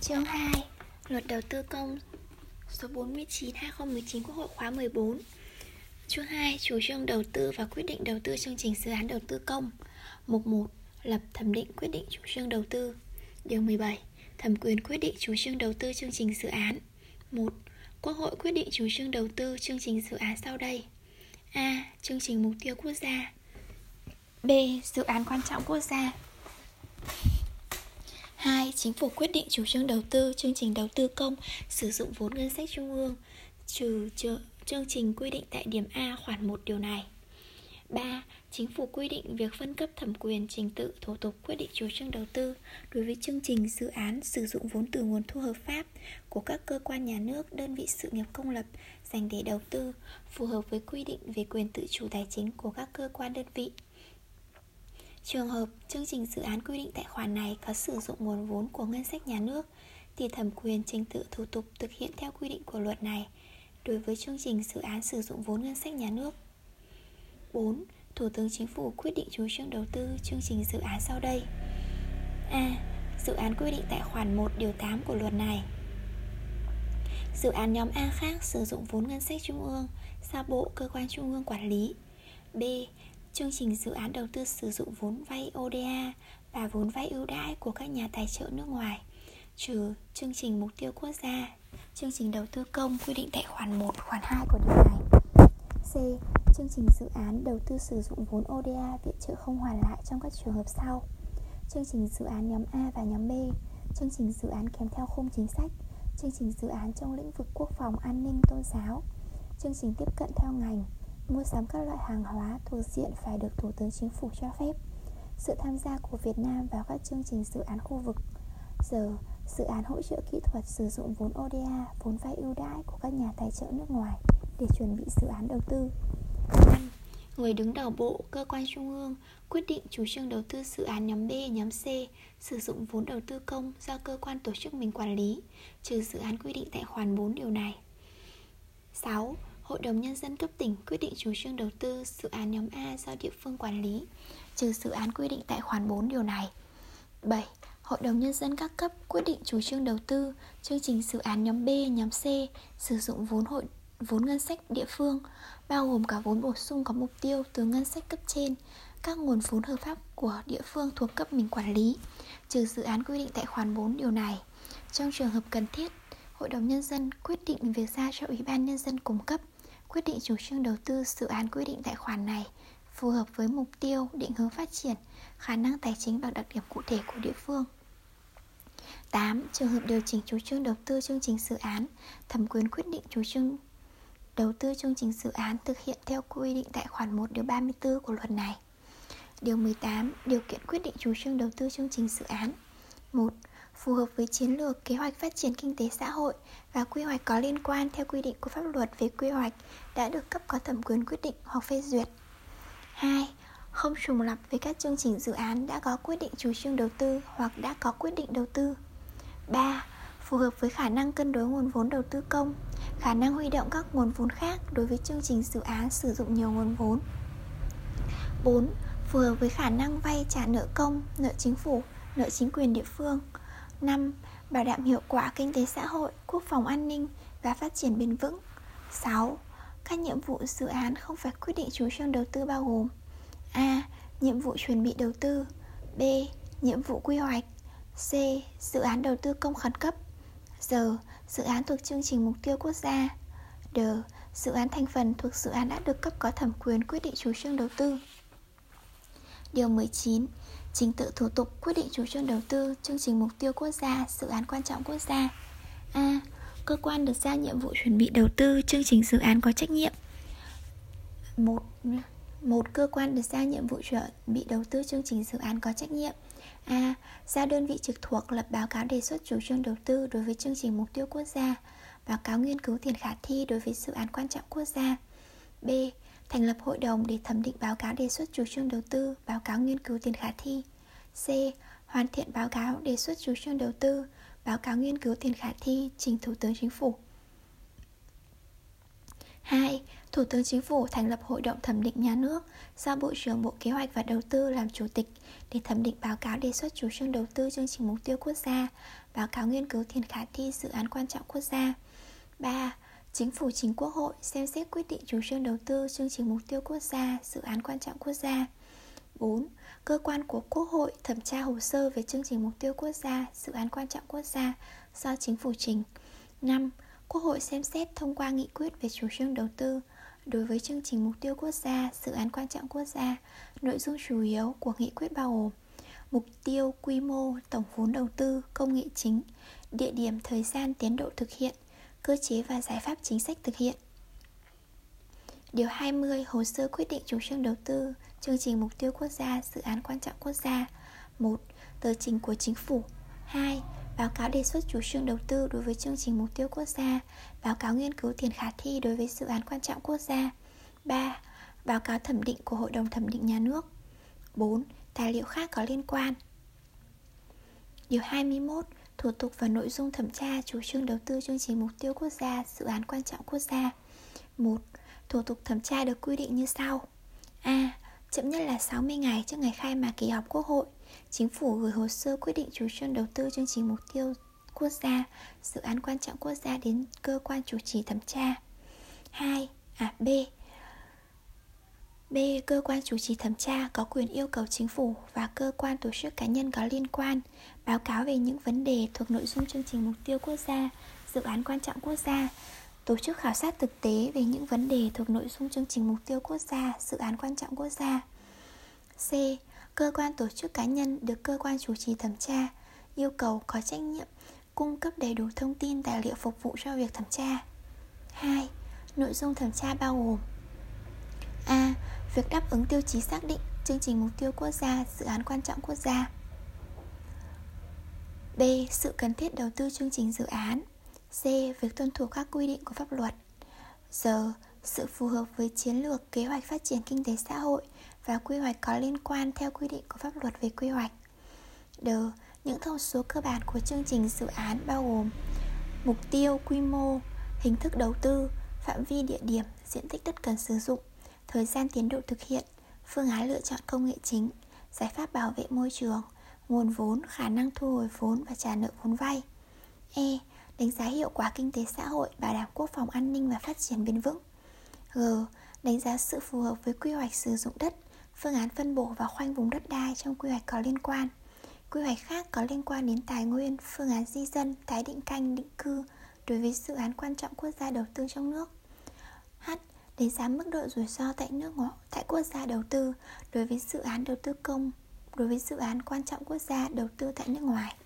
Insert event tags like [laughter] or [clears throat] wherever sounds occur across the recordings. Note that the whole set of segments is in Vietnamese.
Chương 2 Luật đầu tư công, số 49 2019 Quốc hội khóa 14 Chương 2 Chủ trương đầu tư và quyết định đầu tư chương trình dự án đầu tư công Mục 1 Lập thẩm định quyết định chủ trương đầu tư Điều 17 Thẩm quyền quyết định chủ trương đầu tư chương trình dự án 1. Quốc hội quyết định chủ trương đầu tư chương trình dự án sau đây A. Chương trình mục tiêu quốc gia B. Dự án quan trọng quốc gia 2. Chính phủ quyết định chủ trương đầu tư, chương trình đầu tư công sử dụng vốn ngân sách trung ương trừ chương trình quy định tại điểm A khoản 1 điều này. 3. Chính phủ quy định việc phân cấp thẩm quyền trình tự thủ tục quyết định chủ trương đầu tư đối với chương trình dự án sử dụng vốn từ nguồn thu hợp pháp của các cơ quan nhà nước, đơn vị sự nghiệp công lập dành để đầu tư phù hợp với quy định về quyền tự chủ tài chính của các cơ quan đơn vị. Trường hợp chương trình dự án quy định tại khoản này có sử dụng nguồn vốn của ngân sách nhà nước thì thẩm quyền trình tự thủ tục thực hiện theo quy định của luật này đối với chương trình dự án sử dụng vốn ngân sách nhà nước. 4. Thủ tướng Chính phủ quyết định chủ trương đầu tư chương trình dự án sau đây. A. Dự án quy định tại khoản 1 điều 8 của luật này. Dự án nhóm A khác sử dụng vốn ngân sách trung ương do bộ, cơ quan trung ương quản lý. B. Chương trình dự án đầu tư sử dụng vốn vay ODA và vốn vay ưu đãi của các nhà tài trợ nước ngoài trừ chương trình mục tiêu quốc gia, chương trình đầu tư công quy định tại khoản 1, khoản 2 của điều này. C. Chương trình dự án đầu tư sử dụng vốn ODA viện trợ không hoàn lại trong các trường hợp sau. Chương trình dự án nhóm A và nhóm B, chương trình dự án kèm theo khung chính sách, chương trình dự án trong lĩnh vực quốc phòng an ninh tôn giáo, chương trình tiếp cận theo ngành, mua sắm các loại hàng hóa thuộc diện phải được Thủ tướng Chính phủ cho phép, sự tham gia của Việt Nam vào các chương trình dự án khu vực. Giờ, dự án hỗ trợ kỹ thuật sử dụng vốn ODA, vốn vay ưu đãi của các nhà tài trợ nước ngoài để chuẩn bị dự án đầu tư. 5. Người đứng đầu bộ, cơ quan trung ương quyết định chủ trương đầu tư dự án nhóm B, nhóm C sử dụng vốn đầu tư công do cơ quan tổ chức mình quản lý, trừ dự án quy định tại khoản 4 điều này. 6. Hội đồng Nhân dân cấp tỉnh quyết định chủ trương đầu tư dự án nhóm A do địa phương quản lý, trừ dự án quy định tại khoản 4 điều này. 7. Hội đồng Nhân dân các cấp quyết định chủ trương đầu tư chương trình dự án nhóm B, nhóm C sử dụng vốn hội vốn ngân sách địa phương, bao gồm cả vốn bổ sung có mục tiêu từ ngân sách cấp trên, các nguồn vốn hợp pháp của địa phương thuộc cấp mình quản lý, trừ dự án quy định tại khoản 4 điều này. Trong trường hợp cần thiết, Hội đồng Nhân dân quyết định việc giao cho Ủy ban Nhân dân cung cấp quyết định chủ trương đầu tư dự án quy định tại khoản này phù hợp với mục tiêu, định hướng phát triển, khả năng tài chính và đặc điểm cụ thể của địa phương. 8. Trường hợp điều chỉnh chủ trương đầu tư chương trình dự án, thẩm quyền quyết định chủ trương đầu tư chương trình dự án thực hiện theo quy định tại khoản 1 điều 34 của luật này. Điều 18. Điều kiện quyết định chủ trương đầu tư chương trình dự án 1. Phù hợp với chiến lược kế hoạch phát triển kinh tế xã hội và quy hoạch có liên quan theo quy định của pháp luật về quy hoạch đã được cấp có thẩm quyền quyết định hoặc phê duyệt 2. Không trùng lập với các chương trình dự án đã có quyết định chủ trương đầu tư hoặc đã có quyết định đầu tư 3. Phù hợp với khả năng cân đối nguồn vốn đầu tư công khả năng huy động các nguồn vốn khác đối với chương trình dự án sử dụng nhiều nguồn vốn 4. Phù hợp với khả năng vay trả nợ công, nợ chính phủ, nợ chính quyền địa phương 5. Bảo đảm hiệu quả kinh tế xã hội, quốc phòng an ninh và phát triển bền vững 6. Các nhiệm vụ dự án không phải quyết định chủ trương đầu tư bao gồm A. Nhiệm vụ chuẩn bị đầu tư B. Nhiệm vụ quy hoạch C. Dự án đầu tư công khẩn cấp D. Dự án thuộc chương trình mục tiêu quốc gia D. Dự án thành phần thuộc dự án đã được cấp có thẩm quyền quyết định chủ trương đầu tư Điều 19 Trình tự thủ tục quyết định chủ trương đầu tư chương trình mục tiêu quốc gia, dự án quan trọng quốc gia A. Cơ quan được giao nhiệm vụ chuẩn bị đầu tư chương trình dự án có trách nhiệm một một cơ quan được giao nhiệm vụ chuẩn bị đầu tư chương trình dự án có trách nhiệm A. Giao đơn vị trực thuộc lập báo cáo đề xuất chủ trương đầu tư đối với chương trình mục tiêu quốc gia Báo cáo nghiên cứu tiền khả thi đối với dự án quan trọng quốc gia B. Thành lập hội đồng để thẩm định báo cáo đề xuất chủ trương đầu tư Báo cáo nghiên cứu tiền khả thi C. Hoàn thiện báo cáo đề xuất chủ trương đầu tư Báo cáo nghiên cứu tiền khả thi trình Thủ tướng Chính phủ 2. Thủ tướng Chính phủ thành lập Hội đồng thẩm định nhà nước do Bộ trưởng Bộ Kế hoạch và Đầu tư làm chủ tịch để thẩm định báo cáo đề xuất chủ trương đầu tư chương trình mục tiêu quốc gia, báo cáo nghiên cứu tiền khả thi dự án quan trọng quốc gia. 3. Chính phủ chính quốc hội xem xét quyết định chủ trương đầu tư chương trình mục tiêu quốc gia, dự án quan trọng quốc gia. 4. Cơ quan của Quốc hội thẩm tra hồ sơ về chương trình mục tiêu quốc gia, dự án quan trọng quốc gia do chính phủ trình. 5. Quốc hội xem xét thông qua nghị quyết về chủ trương đầu tư đối với chương trình mục tiêu quốc gia, dự án quan trọng quốc gia. Nội dung chủ yếu của nghị quyết bao gồm mục tiêu, quy mô, tổng vốn đầu tư, công nghệ chính, địa điểm, thời gian, tiến độ thực hiện, cơ chế và giải pháp chính sách thực hiện. Điều 20 hồ sơ quyết định chủ trương đầu tư, chương trình mục tiêu quốc gia, dự án quan trọng quốc gia. 1. Tờ trình của chính phủ. 2. Báo cáo đề xuất chủ trương đầu tư đối với chương trình mục tiêu quốc gia, báo cáo nghiên cứu tiền khả thi đối với dự án quan trọng quốc gia. 3. Báo cáo thẩm định của Hội đồng thẩm định nhà nước. 4. Tài liệu khác có liên quan. Điều 21 thủ tục và nội dung thẩm tra chủ trương đầu tư chương trình mục tiêu quốc gia, dự án quan trọng quốc gia. 1. Thủ tục thẩm tra được quy định như sau. A. Chậm nhất là 60 ngày trước ngày khai mạc kỳ họp Quốc hội, Chính phủ gửi hồ sơ quyết định chủ trương đầu tư chương trình mục tiêu quốc gia, dự án quan trọng quốc gia đến cơ quan chủ trì thẩm tra. 2. À B. B. Cơ quan chủ trì thẩm tra có quyền yêu cầu chính phủ và cơ quan tổ chức cá nhân có liên quan báo cáo về những vấn đề thuộc nội dung chương trình mục tiêu quốc gia, dự án quan trọng quốc gia, tổ chức khảo sát thực tế về những vấn đề thuộc nội dung chương trình mục tiêu quốc gia, dự án quan trọng quốc gia. C. Cơ quan tổ chức cá nhân được cơ quan chủ trì thẩm tra yêu cầu có trách nhiệm cung cấp đầy đủ thông tin tài liệu phục vụ cho việc thẩm tra. 2. Nội dung thẩm tra bao gồm A. Việc đáp ứng tiêu chí xác định chương trình mục tiêu quốc gia, dự án quan trọng quốc gia. B. Sự cần thiết đầu tư chương trình dự án C. Việc tuân thủ các quy định của pháp luật D. Sự phù hợp với chiến lược kế hoạch phát triển kinh tế xã hội và quy hoạch có liên quan theo quy định của pháp luật về quy hoạch D. Những thông số cơ bản của chương trình dự án bao gồm Mục tiêu, quy mô, hình thức đầu tư, phạm vi địa điểm, diện tích đất cần sử dụng Thời gian tiến độ thực hiện, phương án lựa chọn công nghệ chính Giải pháp bảo vệ môi trường nguồn vốn, khả năng thu hồi vốn và trả nợ vốn vay. E. Đánh giá hiệu quả kinh tế xã hội, bảo đảm quốc phòng an ninh và phát triển bền vững. G. Đánh giá sự phù hợp với quy hoạch sử dụng đất, phương án phân bổ và khoanh vùng đất đai trong quy hoạch có liên quan. Quy hoạch khác có liên quan đến tài nguyên, phương án di dân, tái định canh, định cư đối với dự án quan trọng quốc gia đầu tư trong nước. H. Đánh giá mức độ rủi ro tại nước ngoài, tại quốc gia đầu tư đối với dự án đầu tư công đối với dự án quan trọng quốc gia đầu tư tại nước ngoài.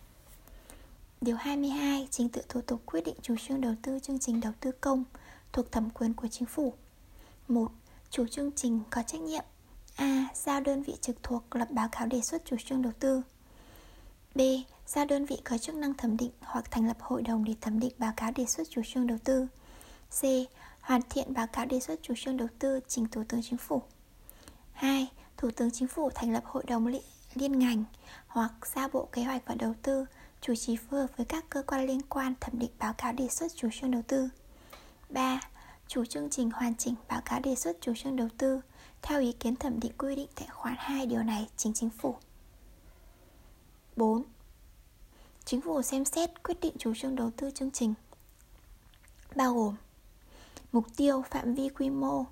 Điều 22, trình tự thủ tục quyết định chủ trương đầu tư chương trình đầu tư công thuộc thẩm quyền của chính phủ. 1. Chủ chương trình có trách nhiệm A. Giao đơn vị trực thuộc lập báo cáo đề xuất chủ trương đầu tư B. Giao đơn vị có chức năng thẩm định hoặc thành lập hội đồng để thẩm định báo cáo đề xuất chủ trương đầu tư C. Hoàn thiện báo cáo đề xuất chủ trương đầu tư trình Thủ tướng Chính phủ 2. Thủ tướng Chính phủ thành lập hội đồng liên ngành hoặc giao Bộ Kế hoạch và Đầu tư, chủ trì phối hợp với các cơ quan liên quan thẩm định báo cáo đề xuất chủ trương đầu tư. 3. Chủ chương trình hoàn chỉnh báo cáo đề xuất chủ trương đầu tư theo ý kiến thẩm định quy định tại khoản 2 điều này chính chính phủ. 4. Chính phủ xem xét quyết định chủ trương đầu tư chương trình, bao gồm mục tiêu, phạm vi quy mô,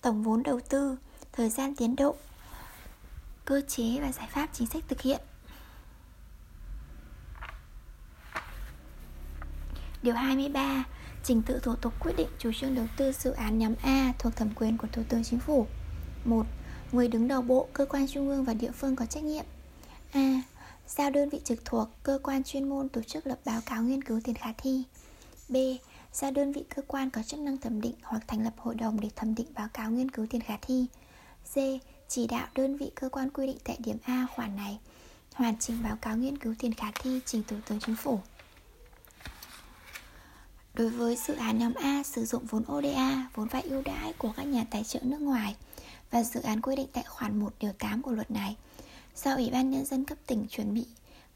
tổng vốn đầu tư, thời gian tiến độ, cơ chế và giải pháp chính sách thực hiện Điều 23 Trình tự thủ tục quyết định chủ trương đầu tư dự án nhóm A thuộc thẩm quyền của Thủ tướng Chính phủ 1. Người đứng đầu bộ, cơ quan trung ương và địa phương có trách nhiệm A. Giao đơn vị trực thuộc, cơ quan chuyên môn tổ chức lập báo cáo nghiên cứu tiền khả thi B. Giao đơn vị cơ quan có chức năng thẩm định hoặc thành lập hội đồng để thẩm định báo cáo nghiên cứu tiền khả thi. C. Chỉ đạo đơn vị cơ quan quy định tại điểm A khoản này hoàn chỉnh báo cáo nghiên cứu tiền khả thi trình Thủ tướng Chính phủ. Đối với dự án nhóm A sử dụng vốn ODA, vốn vay ưu đãi của các nhà tài trợ nước ngoài và dự án quy định tại khoản 1 điều 8 của luật này, do Ủy ban Nhân dân cấp tỉnh chuẩn bị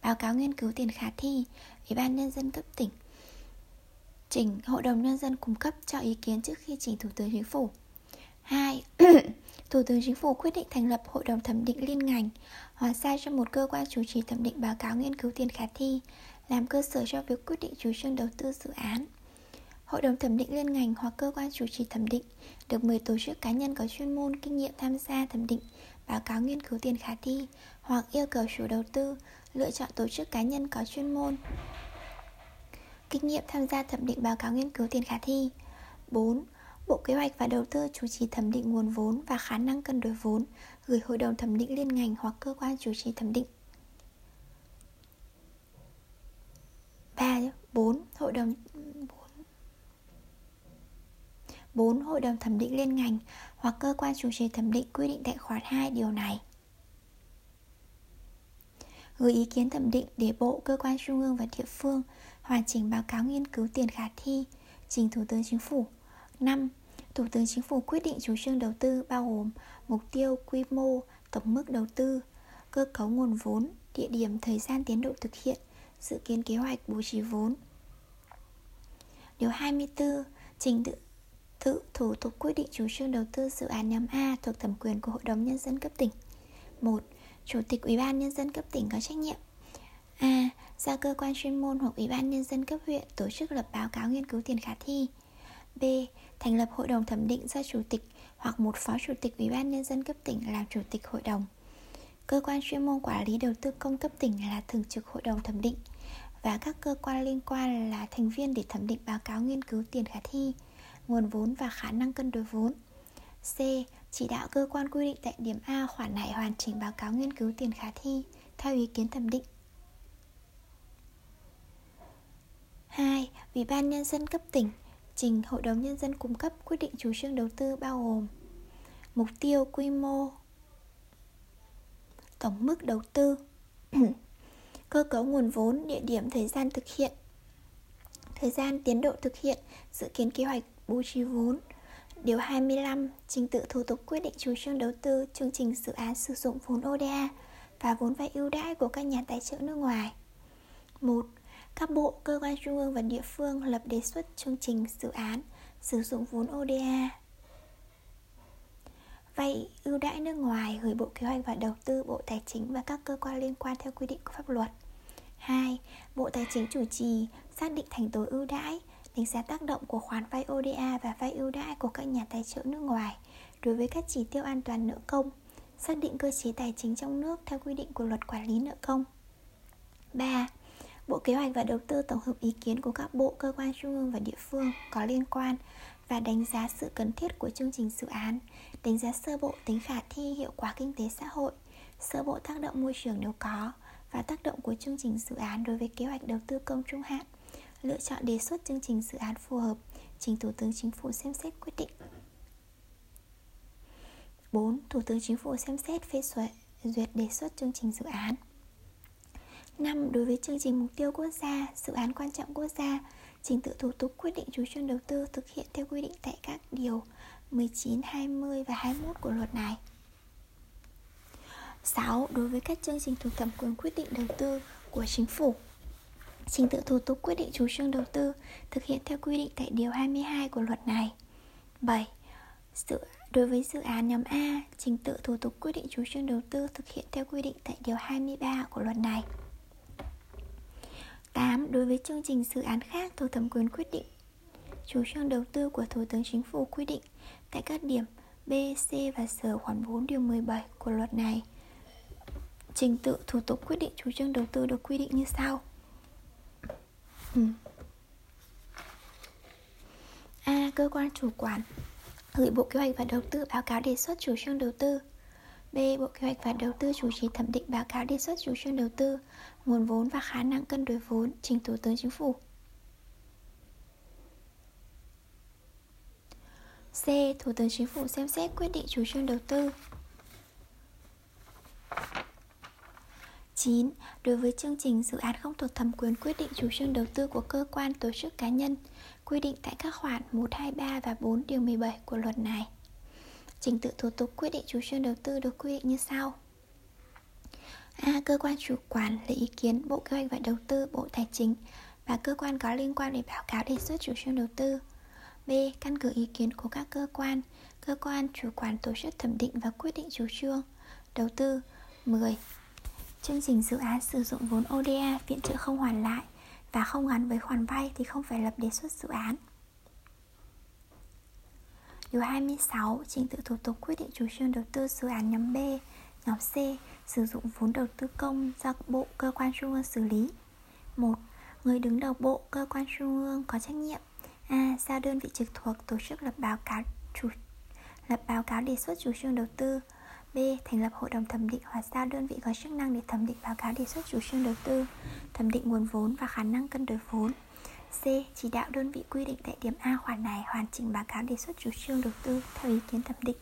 báo cáo nghiên cứu tiền khả thi, Ủy ban Nhân dân cấp tỉnh Chỉnh Hội đồng Nhân dân cung cấp cho ý kiến trước khi trình Thủ tướng Chính phủ 2. [clears throat] Thủ tướng Chính phủ quyết định thành lập Hội đồng thẩm định liên ngành, Hóa sai cho một cơ quan chủ trì thẩm định báo cáo nghiên cứu tiền khả thi, Làm cơ sở cho việc quyết định chủ trương đầu tư dự án Hội đồng thẩm định liên ngành hoặc cơ quan chủ trì thẩm định được mời tổ chức cá nhân có chuyên môn, kinh nghiệm tham gia thẩm định, báo cáo nghiên cứu tiền khả thi hoặc yêu cầu chủ đầu tư lựa chọn tổ chức cá nhân có chuyên môn kinh nghiệm tham gia thẩm định báo cáo nghiên cứu tiền khả thi 4. Bộ Kế hoạch và Đầu tư chủ trì thẩm định nguồn vốn và khả năng cân đối vốn gửi Hội đồng thẩm định liên ngành hoặc cơ quan chủ trì thẩm định 3. 4. Hội đồng 4. Hội đồng thẩm định liên ngành hoặc cơ quan chủ trì thẩm định quy định tại khoản 2 điều này. Gửi ý kiến thẩm định để Bộ, cơ quan trung ương và địa phương hoàn chỉnh báo cáo nghiên cứu tiền khả thi trình Thủ tướng Chính phủ. 5. Thủ tướng Chính phủ quyết định chủ trương đầu tư bao gồm mục tiêu, quy mô, tổng mức đầu tư, cơ cấu nguồn vốn, địa điểm, thời gian tiến độ thực hiện, dự kiến kế hoạch bố trí vốn. Điều 24. Trình tự tự thủ tục quyết định chủ trương đầu tư dự án nhóm A thuộc thẩm quyền của Hội đồng Nhân dân cấp tỉnh 1. Chủ tịch Ủy ban Nhân dân cấp tỉnh có trách nhiệm À, A. Giao cơ quan chuyên môn hoặc Ủy ban Nhân dân cấp huyện tổ chức lập báo cáo nghiên cứu tiền khả thi B. Thành lập hội đồng thẩm định do chủ tịch hoặc một phó chủ tịch Ủy ban Nhân dân cấp tỉnh làm chủ tịch hội đồng Cơ quan chuyên môn quản lý đầu tư công cấp tỉnh là thường trực hội đồng thẩm định và các cơ quan liên quan là thành viên để thẩm định báo cáo nghiên cứu tiền khả thi, nguồn vốn và khả năng cân đối vốn. C. Chỉ đạo cơ quan quy định tại điểm A khoản này hoàn chỉnh báo cáo nghiên cứu tiền khả thi theo ý kiến thẩm định. 2. Ủy ban Nhân dân cấp tỉnh trình Hội đồng Nhân dân cung cấp quyết định chủ trương đầu tư bao gồm Mục tiêu quy mô Tổng mức đầu tư [clears throat] Cơ cấu nguồn vốn, địa điểm, thời gian thực hiện Thời gian tiến độ thực hiện, dự kiến kế hoạch bố trí vốn Điều 25 Trình tự thủ tục quyết định chủ trương đầu tư chương trình dự án sử dụng vốn ODA và vốn vay ưu đãi của các nhà tài trợ nước ngoài 1. Các bộ, cơ quan trung ương và địa phương lập đề xuất chương trình dự án sử dụng vốn ODA Vay ưu đãi nước ngoài gửi Bộ Kế hoạch và Đầu tư, Bộ Tài chính và các cơ quan liên quan theo quy định của pháp luật 2. Bộ Tài chính chủ trì xác định thành tố ưu đãi đánh giá tác động của khoản vay ODA và vay ưu đãi của các nhà tài trợ nước ngoài đối với các chỉ tiêu an toàn nợ công, xác định cơ chế tài chính trong nước theo quy định của luật quản lý nợ công. 3. Bộ Kế hoạch và Đầu tư tổng hợp ý kiến của các bộ, cơ quan trung ương và địa phương có liên quan và đánh giá sự cần thiết của chương trình dự án, đánh giá sơ bộ tính khả thi hiệu quả kinh tế xã hội, sơ bộ tác động môi trường nếu có và tác động của chương trình dự án đối với kế hoạch đầu tư công trung hạn lựa chọn đề xuất chương trình dự án phù hợp, trình Thủ tướng Chính phủ xem xét quyết định. 4. Thủ tướng Chính phủ xem xét phê duyệt, duyệt đề xuất chương trình dự án. 5. Đối với chương trình mục tiêu quốc gia, dự án quan trọng quốc gia, trình tự thủ tục quyết định chủ trương đầu tư thực hiện theo quy định tại các điều 19, 20 và 21 của luật này. 6. Đối với các chương trình thuộc thẩm quyền quyết định đầu tư của chính phủ Trình tự thủ tục quyết định chủ trương đầu tư thực hiện theo quy định tại Điều 22 của luật này 7. Dự, đối với dự án nhóm A, trình tự thủ tục quyết định chủ trương đầu tư thực hiện theo quy định tại Điều 23 của luật này 8. Đối với chương trình dự án khác thuộc thẩm quyền quyết định chủ trương đầu tư của Thủ tướng Chính phủ quy định tại các điểm B, C và S khoản 4 điều 17 của luật này. Trình tự thủ tục quyết định chủ trương đầu tư được quy định như sau. Ừ. A. Cơ quan chủ quản gửi Bộ Kế hoạch và Đầu tư báo cáo đề xuất chủ trương đầu tư B. Bộ Kế hoạch và Đầu tư chủ trì thẩm định báo cáo đề xuất chủ trương đầu tư nguồn vốn và khả năng cân đối vốn trình Thủ tướng Chính phủ C. Thủ tướng Chính phủ xem xét quyết định chủ trương đầu tư 9. Đối với chương trình dự án không thuộc thẩm quyền quyết định chủ trương đầu tư của cơ quan tổ chức cá nhân quy định tại các khoản 1, 2, 3 và 4 điều 17 của luật này. Trình tự thủ tục quyết định chủ trương đầu tư được quy định như sau. A. Cơ quan chủ quản lấy ý kiến Bộ Kế hoạch và Đầu tư, Bộ Tài chính và cơ quan có liên quan để báo cáo đề xuất chủ trương đầu tư. B. Căn cứ ý kiến của các cơ quan, cơ quan chủ quản tổ chức thẩm định và quyết định chủ trương đầu tư. 10. Chương trình dự án sử dụng vốn ODA viện trợ không hoàn lại và không gắn với khoản vay thì không phải lập đề xuất dự án. Điều 26. Trình tự thủ tục quyết định chủ trương đầu tư dự án nhóm B, nhóm C sử dụng vốn đầu tư công do bộ cơ quan trung ương xử lý. 1. Người đứng đầu bộ cơ quan trung ương có trách nhiệm A. Giao đơn vị trực thuộc tổ chức lập báo cáo chủ lập báo cáo đề xuất chủ trương đầu tư B. Thành lập hội đồng thẩm định hoặc giao đơn vị có chức năng để thẩm định báo cáo đề xuất chủ trương đầu tư, thẩm định nguồn vốn và khả năng cân đối vốn. C. Chỉ đạo đơn vị quy định tại điểm A khoản này hoàn chỉnh báo cáo đề xuất chủ trương đầu tư theo ý kiến thẩm định.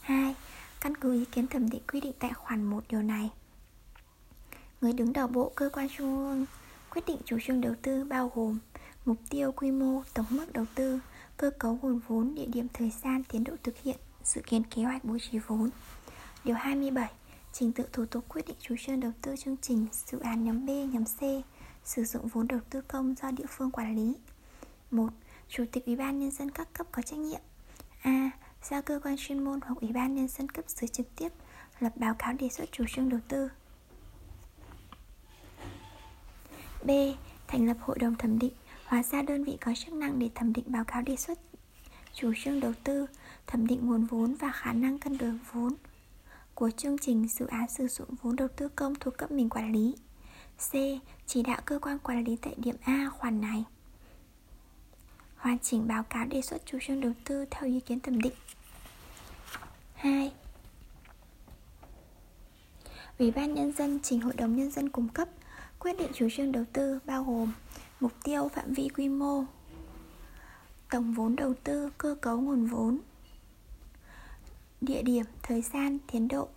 2. Căn cứ ý kiến thẩm định quy định tại khoản 1 điều này. Người đứng đầu bộ cơ quan trung ương quyết định chủ trương đầu tư bao gồm mục tiêu, quy mô, tổng mức đầu tư, cơ cấu nguồn vốn, địa điểm thời gian, tiến độ thực hiện, dự kiến kế hoạch bố trí vốn. Điều 27. Trình tự thủ tục quyết định chủ trương đầu tư chương trình dự án nhóm B, nhóm C sử dụng vốn đầu tư công do địa phương quản lý. 1. Chủ tịch Ủy ban nhân dân các cấp có trách nhiệm. A. Giao cơ quan chuyên môn hoặc Ủy ban nhân dân cấp dưới trực tiếp lập báo cáo đề xuất chủ trương đầu tư. B. Thành lập hội đồng thẩm định hóa ra đơn vị có chức năng để thẩm định báo cáo đề xuất chủ trương đầu tư, thẩm định nguồn vốn và khả năng cân đối vốn của chương trình dự án sử dụng vốn đầu tư công thuộc cấp mình quản lý. C. Chỉ đạo cơ quan quản lý tại điểm A khoản này hoàn chỉnh báo cáo đề xuất chủ trương đầu tư theo ý kiến thẩm định. 2. Ủy ban nhân dân trình Hội đồng nhân dân cung cấp quyết định chủ trương đầu tư bao gồm mục tiêu phạm vi quy mô, tổng vốn đầu tư, cơ cấu nguồn vốn, địa điểm, thời gian, tiến độ,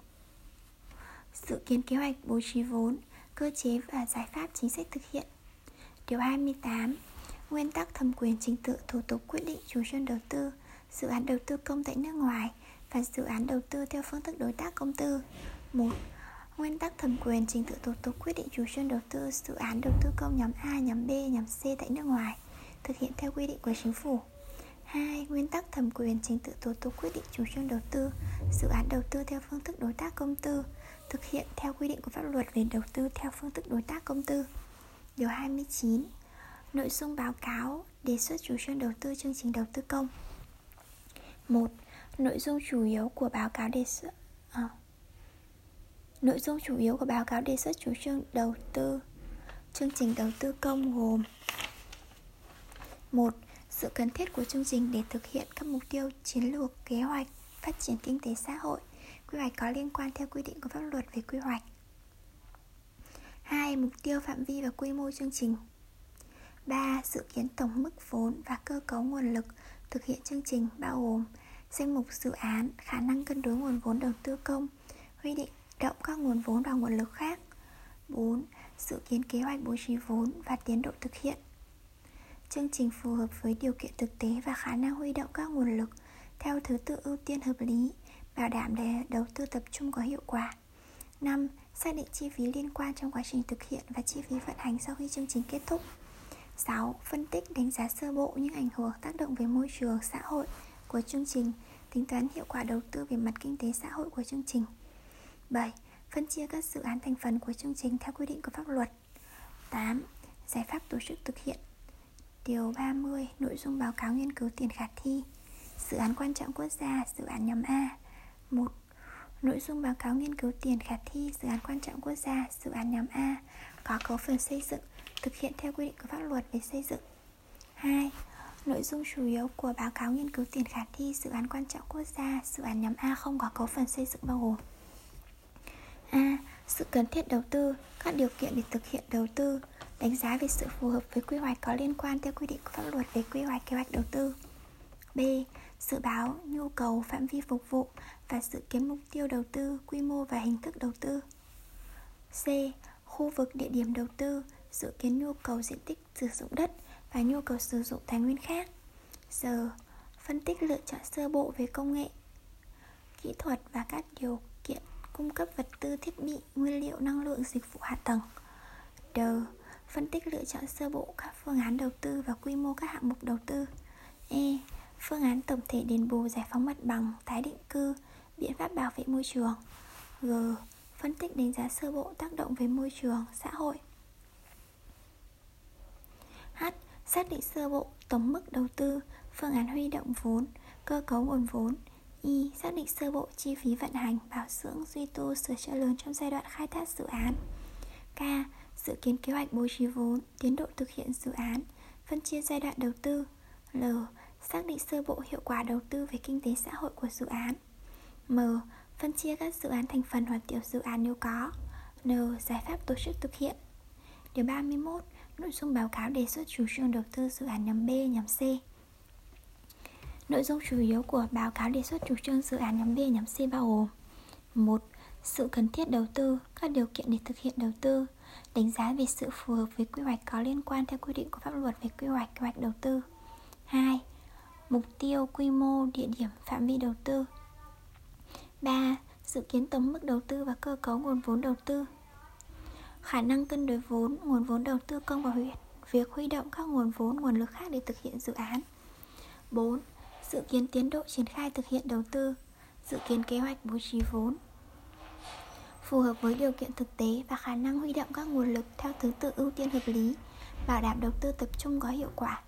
dự kiến kế hoạch bố trí vốn, cơ chế và giải pháp chính sách thực hiện. Điều 28. Nguyên tắc thẩm quyền trình tự thủ tục quyết định chủ trương đầu tư, dự án đầu tư công tại nước ngoài và dự án đầu tư theo phương thức đối tác công tư. 1. Nguyên tắc thẩm quyền trình tự thủ tục quyết định chủ trương đầu tư dự án đầu tư công nhóm A, nhóm B, nhóm C tại nước ngoài thực hiện theo quy định của chính phủ. 2. Nguyên tắc thẩm quyền trình tự thủ tục quyết định chủ trương đầu tư dự án đầu tư theo phương thức đối tác công tư thực hiện theo quy định của pháp luật về đầu tư theo phương thức đối tác công tư. Điều 29. Nội dung báo cáo đề xuất chủ trương đầu tư chương trình đầu tư công. 1. Nội dung chủ yếu của báo cáo đề xuất à, Nội dung chủ yếu của báo cáo đề xuất chủ trương đầu tư chương trình đầu tư công gồm 1. Sự cần thiết của chương trình để thực hiện các mục tiêu chiến lược, kế hoạch, phát triển kinh tế xã hội, quy hoạch có liên quan theo quy định của pháp luật về quy hoạch. 2. Mục tiêu phạm vi và quy mô chương trình 3. Dự kiến tổng mức vốn và cơ cấu nguồn lực thực hiện chương trình bao gồm danh mục dự án, khả năng cân đối nguồn vốn đầu tư công, quy định động các nguồn vốn và nguồn lực khác 4. Dự kiến kế hoạch bố trí vốn và tiến độ thực hiện Chương trình phù hợp với điều kiện thực tế và khả năng huy động các nguồn lực theo thứ tự ưu tiên hợp lý, bảo đảm để đầu tư tập trung có hiệu quả 5. Xác định chi phí liên quan trong quá trình thực hiện và chi phí vận hành sau khi chương trình kết thúc 6. Phân tích đánh giá sơ bộ những ảnh hưởng tác động về môi trường, xã hội của chương trình, tính toán hiệu quả đầu tư về mặt kinh tế xã hội của chương trình 7. Phân chia các dự án thành phần của chương trình theo quy định của pháp luật 8. Giải pháp tổ chức thực hiện Điều 30. Nội dung báo cáo nghiên cứu tiền khả thi Dự án quan trọng quốc gia, dự án nhóm A 1. Nội dung báo cáo nghiên cứu tiền khả thi dự án quan trọng quốc gia, dự án nhóm A có cấu phần xây dựng, thực hiện theo quy định của pháp luật về xây dựng 2. Nội dung chủ yếu của báo cáo nghiên cứu tiền khả thi dự án quan trọng quốc gia, dự án nhóm A không có cấu phần xây dựng bao gồm A. Sự cần thiết đầu tư, các điều kiện để thực hiện đầu tư, đánh giá về sự phù hợp với quy hoạch có liên quan theo quy định của pháp luật về quy hoạch kế hoạch đầu tư. B. Dự báo nhu cầu phạm vi phục vụ và dự kiến mục tiêu đầu tư, quy mô và hình thức đầu tư. C. Khu vực địa điểm đầu tư, dự kiến nhu cầu diện tích sử dụng đất và nhu cầu sử dụng tài nguyên khác. D. Phân tích lựa chọn sơ bộ về công nghệ, kỹ thuật và các điều kiện cung cấp vật tư thiết bị, nguyên liệu, năng lượng, dịch vụ hạ tầng. D. Phân tích lựa chọn sơ bộ các phương án đầu tư và quy mô các hạng mục đầu tư E. Phương án tổng thể đền bù giải phóng mặt bằng, tái định cư, biện pháp bảo vệ môi trường G. Phân tích đánh giá sơ bộ tác động về môi trường, xã hội H. Xác định sơ bộ tổng mức đầu tư, phương án huy động vốn, cơ cấu nguồn vốn Y. Xác định sơ bộ chi phí vận hành, bảo dưỡng, duy tu, sửa chữa lớn trong giai đoạn khai thác dự án K. Dự kiến kế hoạch bố trí vốn, tiến độ thực hiện dự án, phân chia giai đoạn đầu tư L. Xác định sơ bộ hiệu quả đầu tư về kinh tế xã hội của dự án M. Phân chia các dự án thành phần hoặc tiểu dự án nếu có N. Giải pháp tổ chức thực hiện Điều 31 Nội dung báo cáo đề xuất chủ trương đầu tư dự án nhóm B, nhóm C Nội dung chủ yếu của báo cáo đề xuất chủ trương dự án nhóm B, nhóm C bao gồm 1. Sự cần thiết đầu tư, các điều kiện để thực hiện đầu tư Đánh giá về sự phù hợp với quy hoạch có liên quan theo quy định của pháp luật về quy hoạch, quy hoạch đầu tư 2. Mục tiêu, quy mô, địa điểm, phạm vi đầu tư. 3. Dự kiến tổng mức đầu tư và cơ cấu nguồn vốn đầu tư. Khả năng cân đối vốn, nguồn vốn đầu tư công và huyện. Việc huy động các nguồn vốn, nguồn lực khác để thực hiện dự án. 4. Dự kiến tiến độ triển khai thực hiện đầu tư. Dự kiến kế hoạch bố trí vốn. Phù hợp với điều kiện thực tế và khả năng huy động các nguồn lực theo thứ tự ưu tiên hợp lý Bảo đảm đầu tư tập trung có hiệu quả.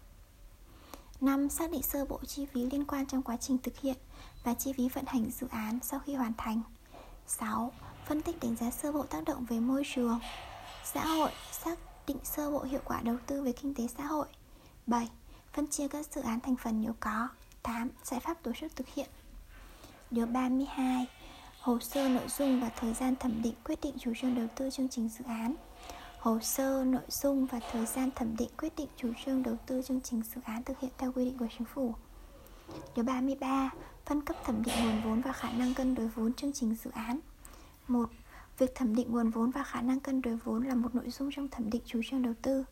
5. Xác định sơ bộ chi phí liên quan trong quá trình thực hiện và chi phí vận hành dự án sau khi hoàn thành 6. Phân tích đánh giá sơ bộ tác động về môi trường, xã hội, xác định sơ bộ hiệu quả đầu tư về kinh tế xã hội 7. Phân chia các dự án thành phần nếu có 8. Giải pháp tổ chức thực hiện Điều 32 Hồ sơ nội dung và thời gian thẩm định quyết định chủ trương đầu tư chương trình dự án Hồ sơ, nội dung và thời gian thẩm định quyết định chủ trương đầu tư chương trình dự án thực hiện theo quy định của chính phủ Điều 33 Phân cấp thẩm định nguồn vốn và khả năng cân đối vốn chương trình dự án 1. Việc thẩm định nguồn vốn và khả năng cân đối vốn là một nội dung trong thẩm định chủ trương đầu tư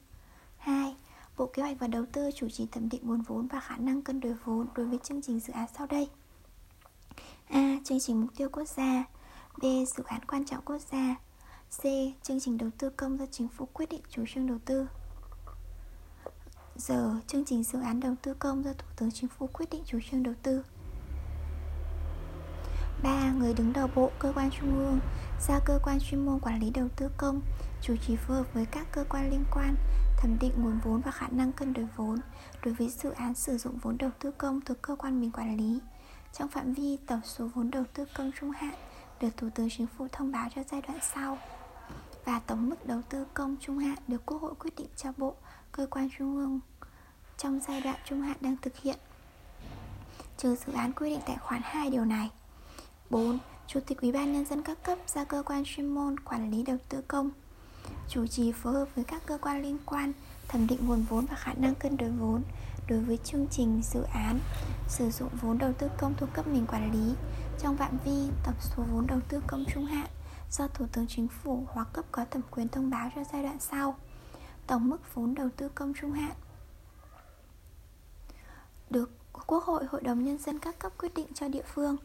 2. Bộ Kế hoạch và Đầu tư chủ trì thẩm định nguồn vốn và khả năng cân đối vốn đối với chương trình dự án sau đây A. Chương trình mục tiêu quốc gia B. Dự án quan trọng quốc gia C. Chương trình đầu tư công do chính phủ quyết định chủ trương đầu tư Giờ, chương trình dự án đầu tư công do Thủ tướng Chính phủ quyết định chủ trương đầu tư 3. Người đứng đầu bộ, cơ quan trung ương Giao cơ quan chuyên môn quản lý đầu tư công Chủ trì phối hợp với các cơ quan liên quan Thẩm định nguồn vốn và khả năng cân đối vốn Đối với dự án sử dụng vốn đầu tư công thuộc cơ quan mình quản lý Trong phạm vi tổng số vốn đầu tư công trung hạn Được Thủ tướng Chính phủ thông báo cho giai đoạn sau và tổng mức đầu tư công trung hạn được Quốc hội quyết định cho bộ, cơ quan trung ương Trong giai đoạn trung hạn đang thực hiện. Trừ dự án quy định tại khoản 2 điều này. 4. Chủ tịch Ủy ban nhân dân các cấp ra cơ quan chuyên môn quản lý đầu tư công. Chủ trì phối hợp với các cơ quan liên quan thẩm định nguồn vốn và khả năng cân đối vốn đối với chương trình dự án sử dụng vốn đầu tư công thuộc cấp mình quản lý. Trong phạm vi tổng số vốn đầu tư công trung hạn do Thủ tướng Chính phủ hoặc cấp có thẩm quyền thông báo cho giai đoạn sau tổng mức vốn đầu tư công trung hạn được Quốc hội, Hội đồng Nhân dân các cấp quyết định cho địa phương